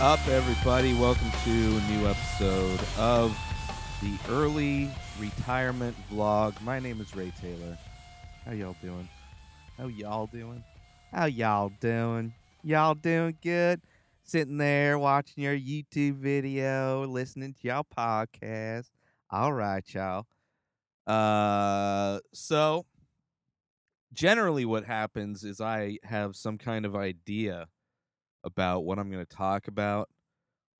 up, everybody? Welcome to a new episode of the early retirement vlog. My name is Ray Taylor. How y'all doing? How y'all doing? How y'all doing? Y'all doing good? Sitting there watching your YouTube video, listening to y'all podcast. All right, y'all. Uh, so generally, what happens is I have some kind of idea about what I'm going to talk about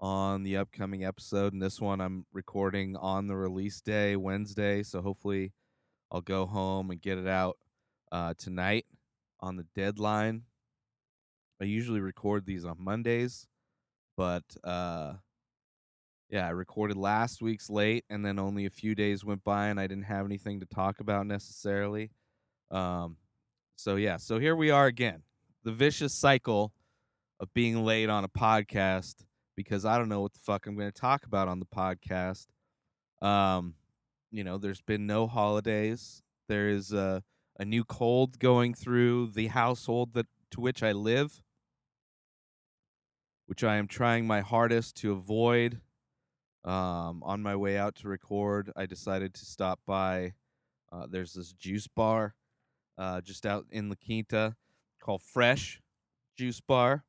on the upcoming episode. And this one I'm recording on the release day, Wednesday. So hopefully I'll go home and get it out uh, tonight on the deadline. I usually record these on Mondays, but uh, yeah, I recorded last week's late, and then only a few days went by, and I didn't have anything to talk about necessarily. Um, so yeah, so here we are again, the vicious cycle of being late on a podcast because I don't know what the fuck I'm going to talk about on the podcast. Um, you know, there's been no holidays. There is a, a new cold going through the household that to which I live, which I am trying my hardest to avoid. Um, on my way out to record, I decided to stop by. Uh, there's this juice bar uh, just out in La Quinta called Fresh Juice Bar.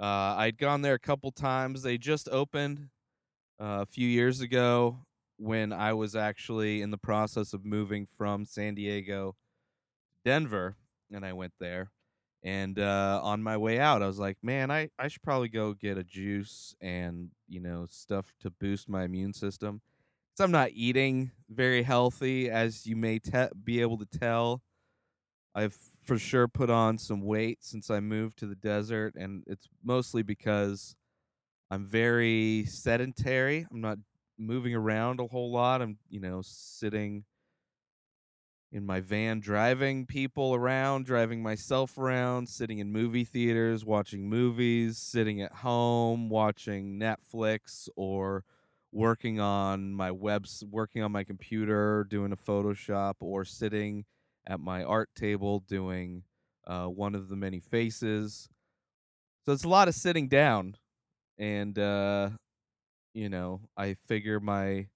Uh, I'd gone there a couple times. They just opened uh, a few years ago when I was actually in the process of moving from San Diego, Denver, and I went there. And uh, on my way out, I was like, man, I, I should probably go get a juice and, you know, stuff to boost my immune system. Because I'm not eating very healthy, as you may te- be able to tell. I've for sure put on some weight since I moved to the desert, and it's mostly because I'm very sedentary. I'm not moving around a whole lot. I'm, you know, sitting in my van driving people around, driving myself around, sitting in movie theaters, watching movies, sitting at home, watching Netflix or working on my webs working on my computer, doing a Photoshop or sitting at my art table doing uh, one of the many faces. So it's a lot of sitting down, and uh, you know, I figure my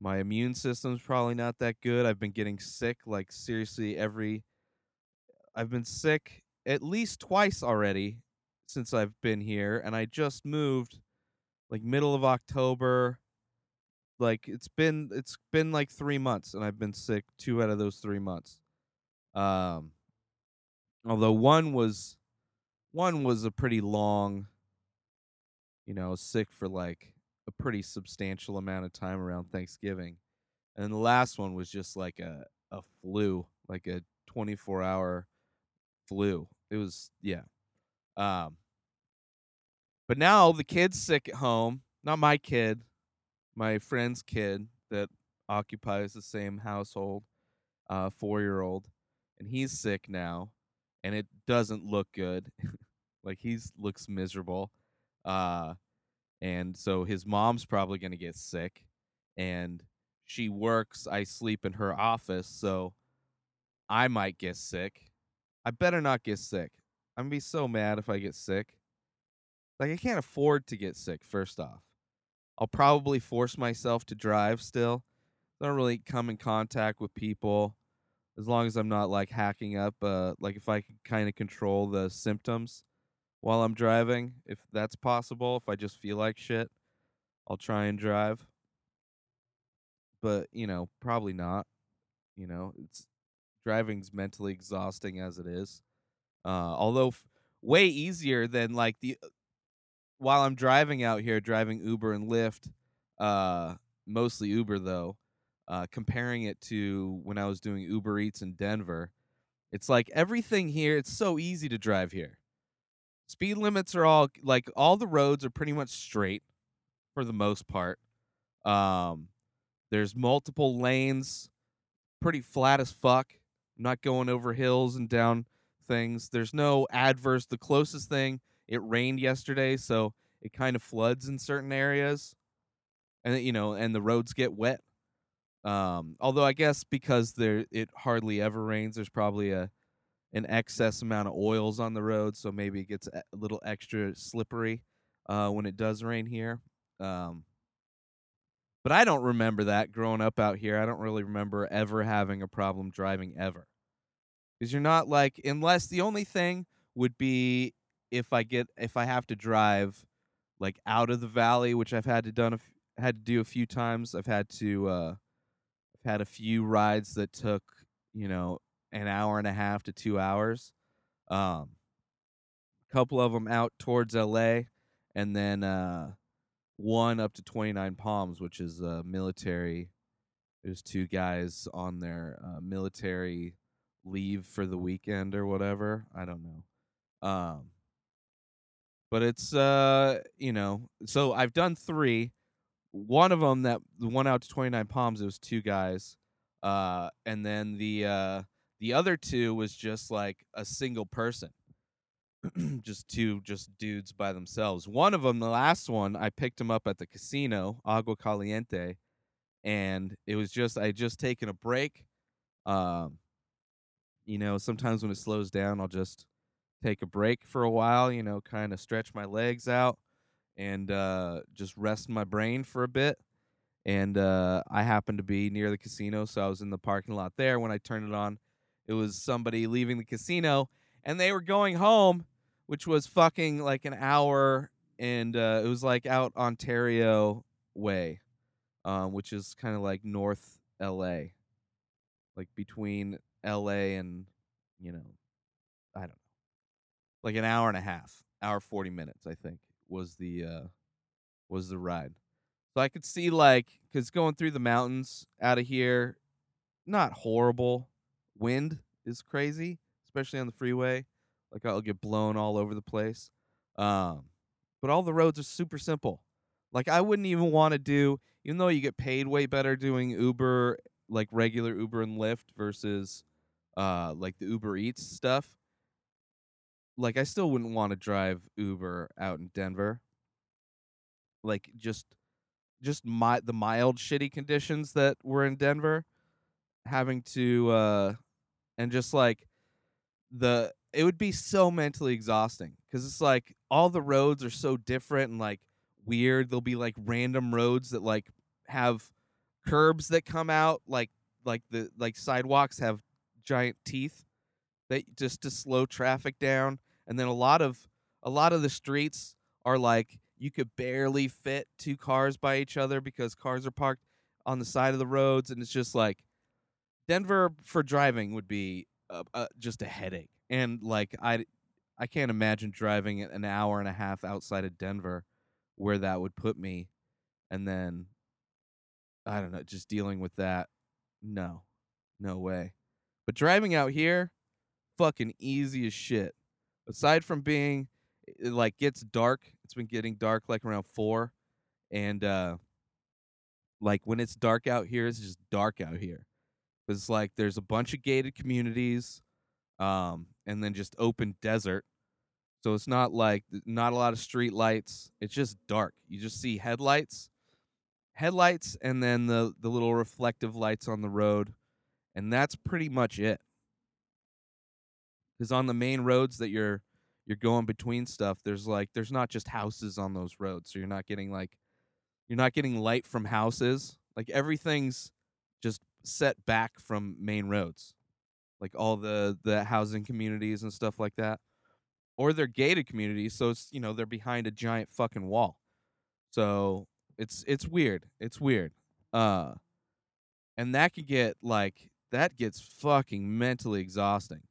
my immune system's probably not that good. I've been getting sick like seriously every. I've been sick at least twice already since I've been here, and I just moved like middle of October. Like it's been it's been like three months, and I've been sick two out of those three months. Um, although one was one was a pretty long, you know, sick for like a pretty substantial amount of time around Thanksgiving, and the last one was just like a a flu, like a twenty four hour flu. It was yeah. Um, but now the kid's sick at home. Not my kid, my friend's kid that occupies the same household, uh, four year old, and he's sick now, and it doesn't look good. like he's looks miserable. Uh, and so his mom's probably gonna get sick, and she works. I sleep in her office, so I might get sick. I better not get sick. I'm gonna be so mad if I get sick. Like I can't afford to get sick. First off, I'll probably force myself to drive still. I don't really come in contact with people as long as I'm not like hacking up. Uh, like if I can kind of control the symptoms while I'm driving, if that's possible. If I just feel like shit, I'll try and drive. But you know, probably not. You know, it's driving's mentally exhausting as it is. Uh, although f- way easier than like the while I'm driving out here, driving Uber and Lyft, uh, mostly Uber though, uh, comparing it to when I was doing Uber Eats in Denver, it's like everything here, it's so easy to drive here. speed limits are all like all the roads are pretty much straight for the most part. Um, there's multiple lanes, pretty flat as fuck. I'm not going over hills and down things. There's no adverse. The closest thing, it rained yesterday, so it kind of floods in certain areas, and you know, and the roads get wet. Um, although I guess because there it hardly ever rains, there's probably a an excess amount of oils on the road, so maybe it gets a little extra slippery uh, when it does rain here. Um, but I don't remember that growing up out here. I don't really remember ever having a problem driving ever. Because you're not like, unless the only thing would be if I get, if I have to drive like out of the valley, which I've had to done, a had to do a few times. I've had to, uh, had a few rides that took, you know, an hour and a half to two hours. Um, a couple of them out towards LA, and then uh, one up to 29 Palms, which is a military. There's two guys on their uh, military leave for the weekend or whatever. I don't know. Um, but it's uh, you know, so I've done three. One of them that the one out to 29 Palms, it was two guys. Uh, and then the uh, the other two was just like a single person. just two just dudes by themselves. One of them, the last one, I picked him up at the casino, Agua Caliente, and it was just I just taken a break. Um, you know, sometimes when it slows down, I'll just take a break for a while. You know, kind of stretch my legs out and uh, just rest my brain for a bit. And uh, I happened to be near the casino, so I was in the parking lot there. When I turned it on, it was somebody leaving the casino, and they were going home which was fucking like an hour, and uh, it was like out Ontario way, um, which is kind of like North L.A., like between L.A. and you know, I don't know, like an hour and a half, hour forty minutes, I think was the uh, was the ride. So I could see like because going through the mountains out of here, not horrible. Wind is crazy, especially on the freeway. Like I'll get blown all over the place. Um, but all the roads are super simple. Like I wouldn't even want to do, even though you get paid way better doing Uber, like regular Uber and Lyft versus uh like the Uber Eats stuff. Like I still wouldn't want to drive Uber out in Denver. Like just just my the mild shitty conditions that were in Denver having to uh and just like the it would be so mentally exhausting because it's like all the roads are so different and like weird. There'll be like random roads that like have curbs that come out like like the like sidewalks have giant teeth that just to slow traffic down and then a lot of a lot of the streets are like you could barely fit two cars by each other because cars are parked on the side of the roads and it's just like Denver for driving would be just a headache and like I I can't imagine driving an hour and a half outside of Denver where that would put me and then I don't know, just dealing with that. No. No way. But driving out here fucking easy as shit. Aside from being it like gets dark, it's been getting dark like around 4 and uh like when it's dark out here, it's just dark out here. It's like there's a bunch of gated communities um, and then just open desert. So it's not like not a lot of street lights. It's just dark. You just see headlights, headlights, and then the the little reflective lights on the road, and that's pretty much it. Because on the main roads that you're you're going between stuff, there's like there's not just houses on those roads, so you're not getting like you're not getting light from houses. Like everything's just set back from main roads. Like all the the housing communities and stuff like that. Or they're gated communities so it's you know they're behind a giant fucking wall. So it's it's weird it's weird. Uh and that could get like that gets fucking mentally exhausting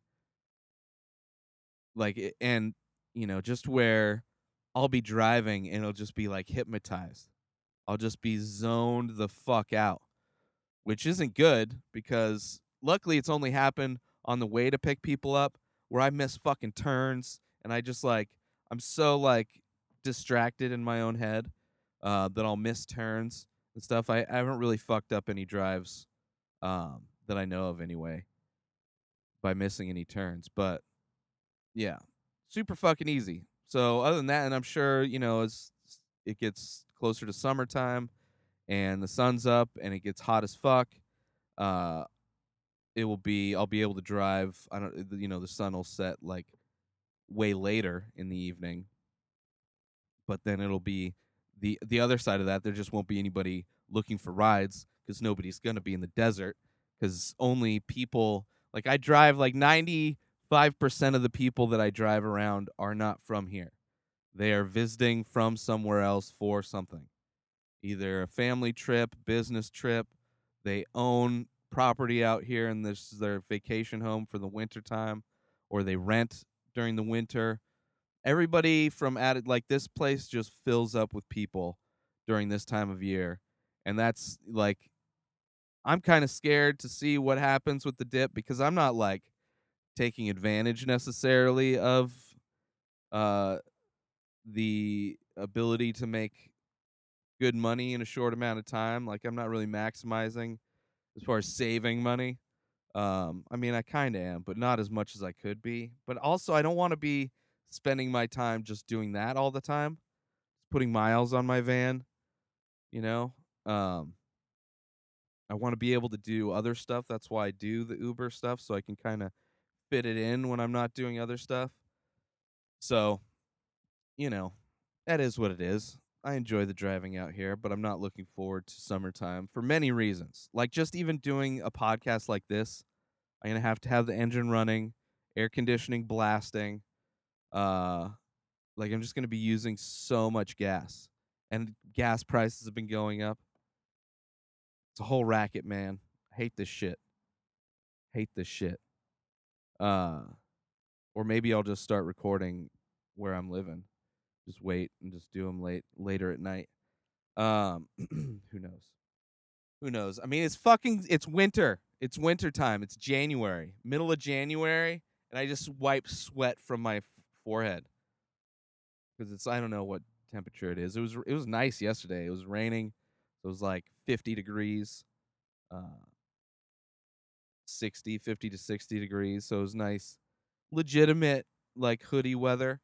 like and you know just where i'll be driving and it'll just be like hypnotized i'll just be zoned the fuck out which isn't good because luckily it's only happened on the way to pick people up where I miss fucking turns and I just like I'm so like distracted in my own head uh, that I'll miss turns and stuff. I, I haven't really fucked up any drives um, that I know of anyway by missing any turns. But yeah, super fucking easy. So other than that, and I'm sure you know as it gets closer to summertime and the sun's up and it gets hot as fuck, uh, it will be I'll be able to drive. I don't you know the sun will set like way later in the evening, but then it'll be the the other side of that. There just won't be anybody looking for rides because nobody's gonna be in the desert because only people like I drive like ninety five percent of the people that I drive around are not from here. They are visiting from somewhere else for something, either a family trip, business trip. They own property out here and this is their vacation home for the winter time or they rent during the winter everybody from at like this place just fills up with people during this time of year and that's like i'm kind of scared to see what happens with the dip because i'm not like taking advantage necessarily of uh the ability to make good money in a short amount of time like i'm not really maximizing as far as saving money. Um, I mean, I kind of am, but not as much as I could be. But also, I don't want to be spending my time just doing that all the time, putting miles on my van. You know, um, I want to be able to do other stuff. That's why I do the Uber stuff, so I can kind of fit it in when I'm not doing other stuff. So, you know, that is what it is. I enjoy the driving out here, but I'm not looking forward to summertime for many reasons. Like just even doing a podcast like this, I'm gonna have to have the engine running, air conditioning blasting. Uh, like I'm just gonna be using so much gas, and gas prices have been going up. It's a whole racket, man. I hate this shit. Hate this shit. Uh, or maybe I'll just start recording where I'm living just wait and just do them late later at night. Um, who knows? Who knows? I mean, it's fucking it's winter. It's winter time. It's January, middle of January, and I just wipe sweat from my f- forehead because it's I don't know what temperature it is. It was it was nice yesterday. It was raining. It was like 50 degrees. Uh 60, 50 to 60 degrees. So it was nice. Legitimate like hoodie weather.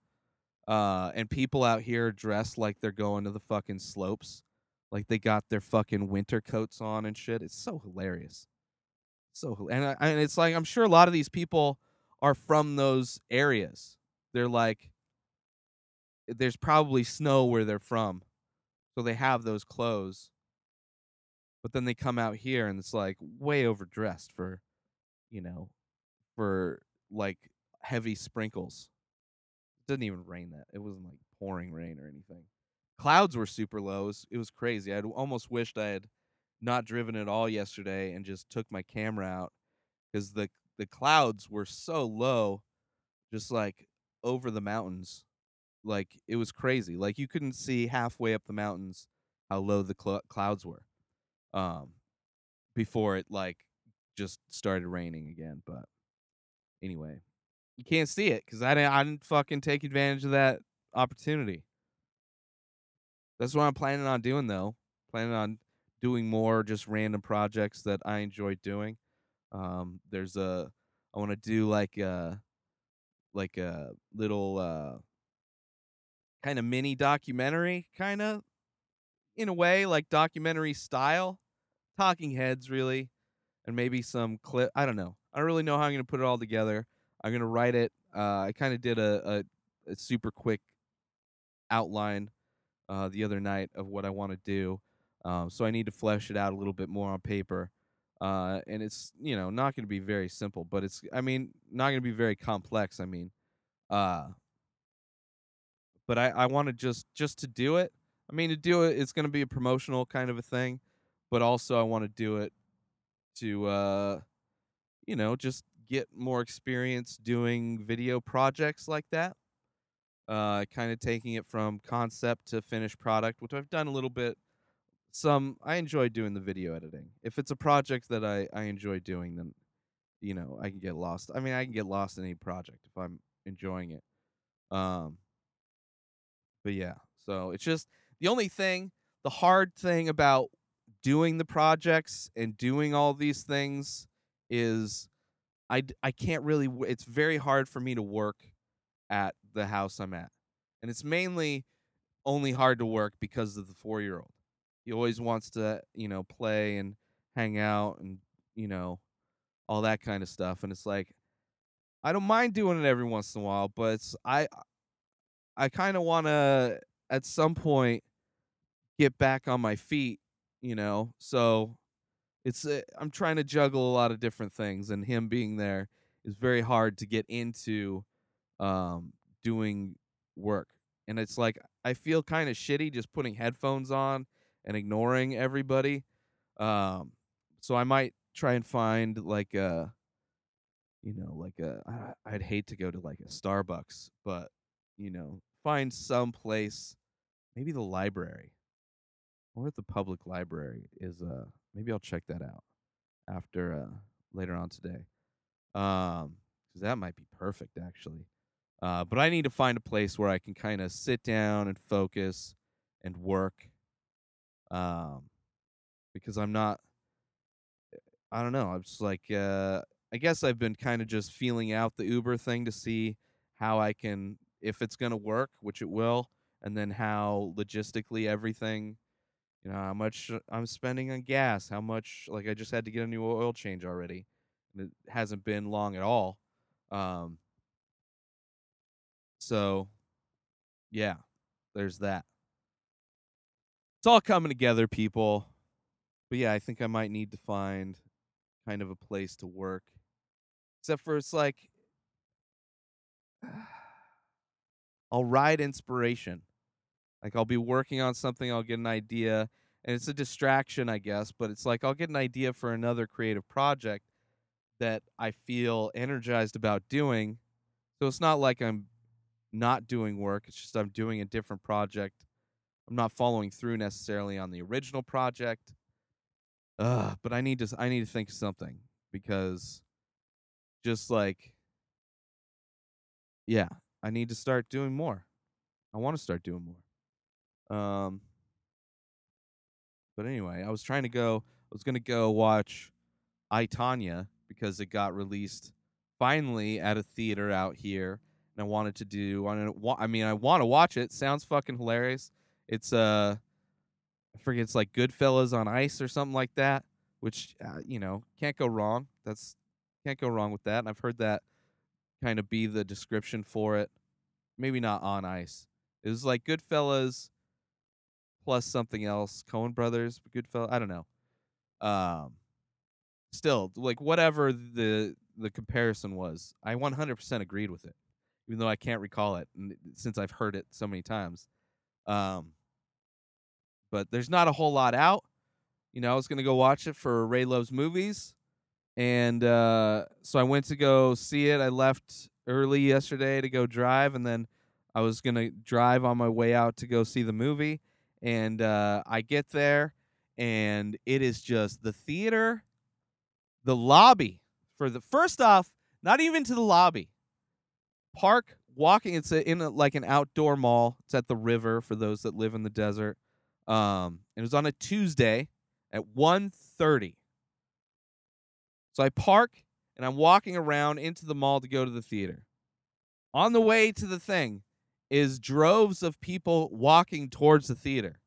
Uh, and people out here dressed like they're going to the fucking slopes, like they got their fucking winter coats on and shit. It's so hilarious. So and I, and it's like I'm sure a lot of these people are from those areas. They're like, there's probably snow where they're from, so they have those clothes. But then they come out here and it's like way overdressed for, you know, for like heavy sprinkles It didn't even rain that. It wasn't like pouring rain or anything. Clouds were super low. It was, it was crazy. I'd almost wished I had not driven at all yesterday and just took my camera out because the the clouds were so low, just like over the mountains. Like it was crazy. Like you couldn't see halfway up the mountains how low the cl- clouds were. Um, before it like just started raining again. But anyway, you can't see it because I didn't, I didn't fucking take advantage of that opportunity. That's what I'm planning on doing though. Planning on doing more just random projects that I enjoy doing. Um, there's a I want to do like a like a little uh kind of mini documentary kind of in a way like documentary style talking heads really and maybe some clip i don't know i don't really know how i'm going to put it all together I'm gonna write it. Uh, I kind of did a, a, a, super quick outline uh, the other night of what I want to do, um, so I need to flesh it out a little bit more on paper. Uh, and it's you know not going to be very simple, but it's I mean not going to be very complex. I mean, uh, but I I want to just just to do it. I mean to do it, it's going to be a promotional kind of a thing, but also I want to do it to uh, you know just get more experience doing video projects like that. Uh, kind of taking it from concept to finished product, which I've done a little bit. Some I enjoy doing the video editing. If it's a project that I I enjoy doing, then you know I can get lost. I mean, I can get lost in any project if I'm enjoying it. Um, but yeah, so it's just the only thing, the hard thing about doing the projects and doing all these things is I I can't really. It's very hard for me to work at the house I'm at, and it's mainly only hard to work because of the four year old. He always wants to, you know, play and hang out and you know all that kind of stuff, and it's like I don't mind doing it every once in a while, but it's I I kind of want to at some point get back on my feet, you know. So it's uh, I'm trying to juggle a lot of different things, and him being there is very hard to get into um, doing work. And it's like I feel kind of shitty just putting headphones on and ignoring everybody. Um, so I might try and find like a, you know, like a. I'd hate to go to like a Starbucks, but you know, find some place, maybe the library. If the public library is uh maybe I'll check that out after uh later on today. Um 'cause that might be perfect actually. Uh but I need to find a place where I can kind of sit down and focus and work um because I'm not I don't know, I'm just like uh I guess I've been kind of just feeling out the Uber thing to see how I can if it's going to work, which it will, and then how logistically everything you know how much I'm spending on gas, how much like I just had to get a new oil change already, and it hasn't been long at all. Um, so yeah, there's that. It's all coming together, people. But yeah, I think I might need to find kind of a place to work. Except for it's like I'll ride inspiration. Like I'll be working on something, I'll get an idea, and it's a distraction, I guess, but it's like I'll get an idea for another creative project that I feel energized about doing. So it's not like I'm not doing work, it's just I'm doing a different project. I'm not following through necessarily on the original project. Ugh, but I need to I need to think of something because just like yeah, I need to start doing more. I want to start doing more. Um But anyway, I was trying to go. I was gonna go watch I Tonya because it got released finally at a theater out here, and I wanted to do. I mean, I want to watch it. Sounds fucking hilarious. It's uh, I forget. It's like Goodfellas on ice or something like that. Which uh, you know can't go wrong. That's can't go wrong with that. And I've heard that kind of be the description for it. Maybe not on ice. It was like Goodfellas plus something else. Coen Brothers, Goodfellas. I don't know. Um, still, like whatever the the comparison was, I 100% agreed with it, even though I can't recall it since I've heard it so many times. Um, but there's not a whole lot out. You know, I was gonna go watch it for Ray Loves Movies, and uh, so I went to go see it. I left early yesterday to go drive, and then I was gonna drive on my way out to go see the movie. And uh, I get there, and it is just the theater, the lobby for the first off, not even to the lobby. Park walking. It's a, in a, like an outdoor mall. It's at the river for those that live in the desert. Um, it was on a Tuesday at 1.30. So I park and I'm walking around into the mall to go to the theater. On the way to the thing is droves of people walking towards the theater.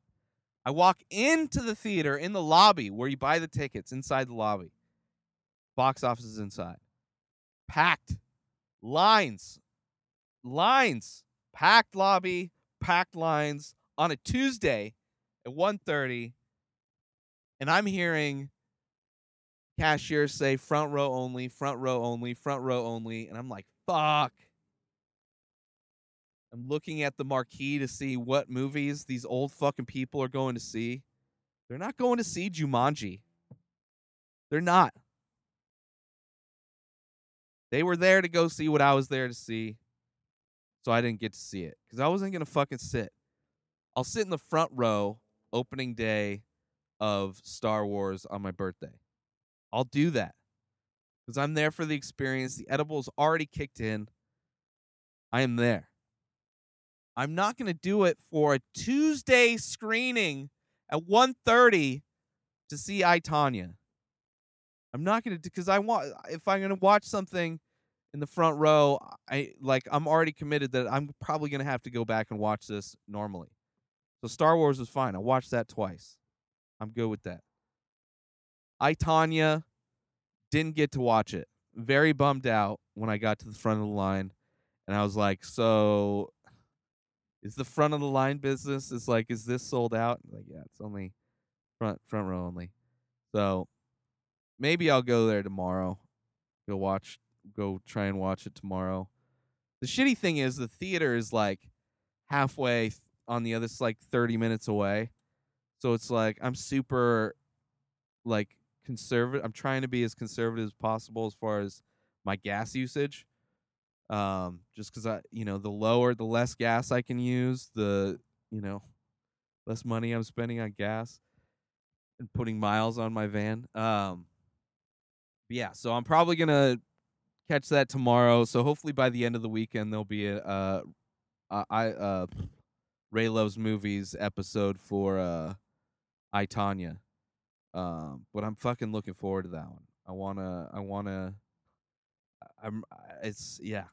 I walk into the theater in the lobby where you buy the tickets inside the lobby. Box office is inside. Packed. Lines. Lines. Packed lobby, packed lines on a Tuesday at 1:30 and I'm hearing cashiers say front row only, front row only, front row only, and I'm like, fuck. I'm looking at the marquee to see what movies these old fucking people are going to see. They're not going to see Jumanji. They're not. They were there to go see what I was there to see. So I didn't get to see it because I wasn't going to fucking sit. I'll sit in the front row opening day of Star Wars on my birthday. I'll do that because I'm there for the experience. The edible's already kicked in. I am there. I'm not going to do it for a Tuesday screening at 1:30 to see I Tonya. I'm not going to because I want if I'm going to watch something in the front row, I like I'm already committed that I'm probably going to have to go back and watch this normally. So Star Wars was fine. I watched that twice. I'm good with that. I Tonya didn't get to watch it. Very bummed out when I got to the front of the line and I was like, "So is the front of the line business is like is this sold out?" Like, yeah, it's only front front row only. So maybe I'll go there tomorrow. Go watch go try and watch it tomorrow. The shitty thing is the theater is like halfway on the other s- like 30 minutes away. So it's like I'm super like conservative. I'm trying to be as conservative as possible as far as my gas usage. Um just cuz I you know, the lower the less gas I can use, the you know, less money I'm spending on gas and putting miles on my van. Um yeah, so I'm probably going to catch that tomorrow. So hopefully by the end of the weekend there'll be a uh uh, I Ray loves movies episode for uh I Tonya. Um but I'm fucking looking forward to that one. I want to I want to I'm it's yeah.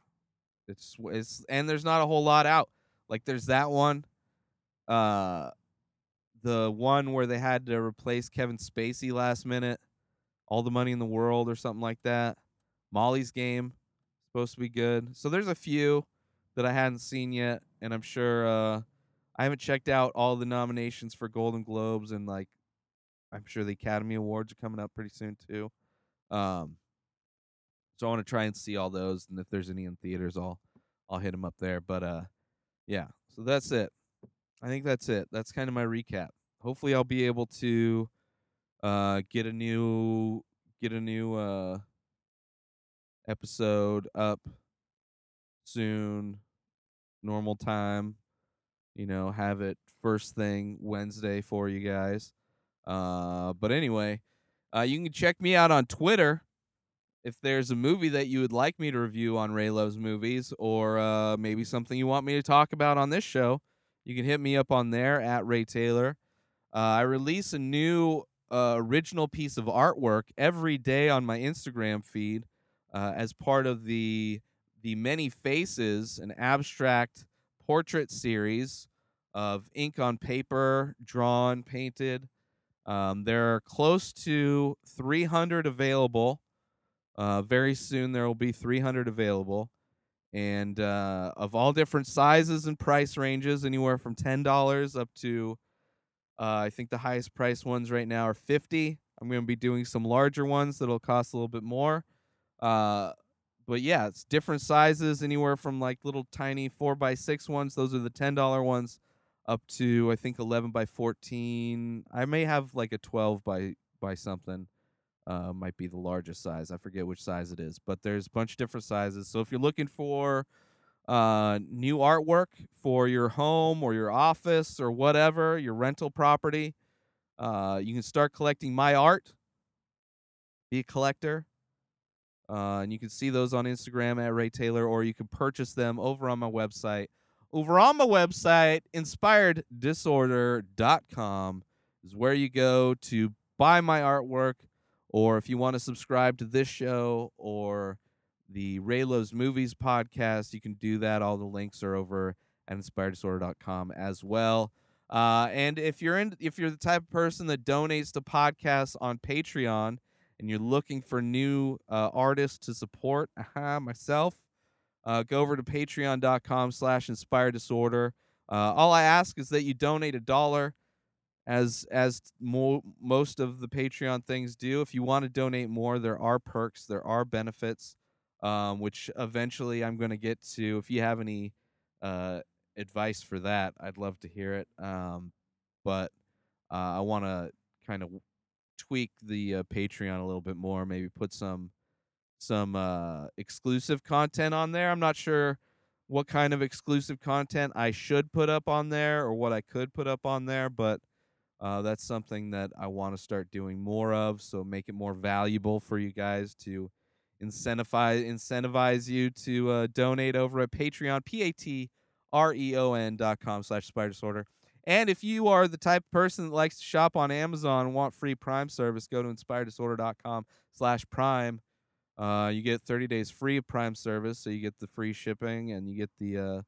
It's it's and there's not a whole lot out. Like there's that one uh the one where they had to replace Kevin Spacey last minute. All the money in the world or something like that. Molly's game supposed to be good. So there's a few that I hadn't seen yet, and I'm sure uh, I haven't checked out all the nominations for Golden Globes, and like I'm sure the Academy Awards are coming up pretty soon too. Um, so I want to try and see all those, and if there's any in theaters, I'll I'll hit them up there. But uh, yeah. So that's it. I think that's it. That's kind of my recap. Hopefully, I'll be able to uh get a new get a new uh episode up soon normal time you know have it first thing wednesday for you guys uh but anyway uh you can check me out on twitter if there's a movie that you would like me to review on ray loves movies or uh maybe something you want me to talk about on this show you can hit me up on there at ray taylor. Uh, i release a new uh, original piece of artwork every day on my instagram feed uh, as part of the the many faces an abstract portrait series of ink on paper drawn painted. Um, there are close to 300 available uh, very soon there will be 300 available and uh, of all different sizes and price ranges anywhere from $10 up to uh, i think the highest price ones right now are 50 i'm going to be doing some larger ones that'll cost a little bit more uh, but yeah, it's different sizes, anywhere from like little tiny four by six ones. Those are the ten dollar ones, up to I think eleven by fourteen. I may have like a twelve by by something. Uh, might be the largest size. I forget which size it is, but there's a bunch of different sizes. So if you're looking for uh, new artwork for your home or your office or whatever, your rental property, uh, you can start collecting my art. Be a collector. Uh, and you can see those on Instagram at Ray Taylor, or you can purchase them over on my website. Over on my website, inspireddisorder.com is where you go to buy my artwork, or if you want to subscribe to this show or the Ray Movies podcast, you can do that. All the links are over at inspireddisorder.com as well. Uh, and if you're in, if you're the type of person that donates to podcasts on Patreon, and you're looking for new uh, artists to support uh, myself uh, go over to patreon.com slash inspired disorder uh, all i ask is that you donate a dollar as as mo- most of the patreon things do if you want to donate more there are perks there are benefits um, which eventually i'm going to get to if you have any uh, advice for that i'd love to hear it um, but uh, i want to kind of tweak the uh, Patreon a little bit more. Maybe put some some uh, exclusive content on there. I'm not sure what kind of exclusive content I should put up on there or what I could put up on there, but uh, that's something that I want to start doing more of. So make it more valuable for you guys to incentivize incentivize you to uh, donate over at Patreon. P A T R E O N dot com slash spider disorder. And if you are the type of person that likes to shop on Amazon and want free Prime service, go to inspireddisorder.com slash prime. Uh, you get 30 days free of Prime service, so you get the free shipping and you get the uh,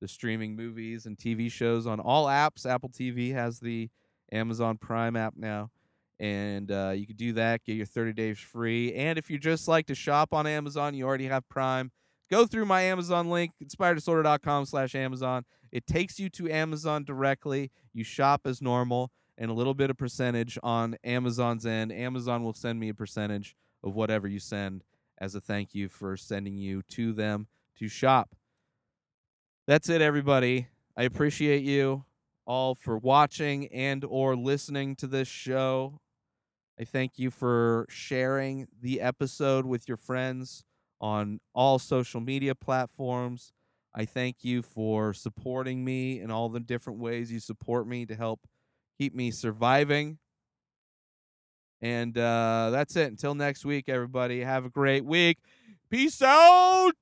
the streaming movies and TV shows on all apps. Apple TV has the Amazon Prime app now, and uh, you can do that. Get your 30 days free. And if you just like to shop on Amazon, you already have Prime. Go through my Amazon link, inspireddisorder.com slash Amazon. It takes you to Amazon directly. You shop as normal and a little bit of percentage on Amazon's end. Amazon will send me a percentage of whatever you send as a thank you for sending you to them to shop. That's it, everybody. I appreciate you all for watching and or listening to this show. I thank you for sharing the episode with your friends on all social media platforms. I thank you for supporting me in all the different ways you support me to help keep me surviving. And uh, that's it. Until next week, everybody, have a great week. Peace out.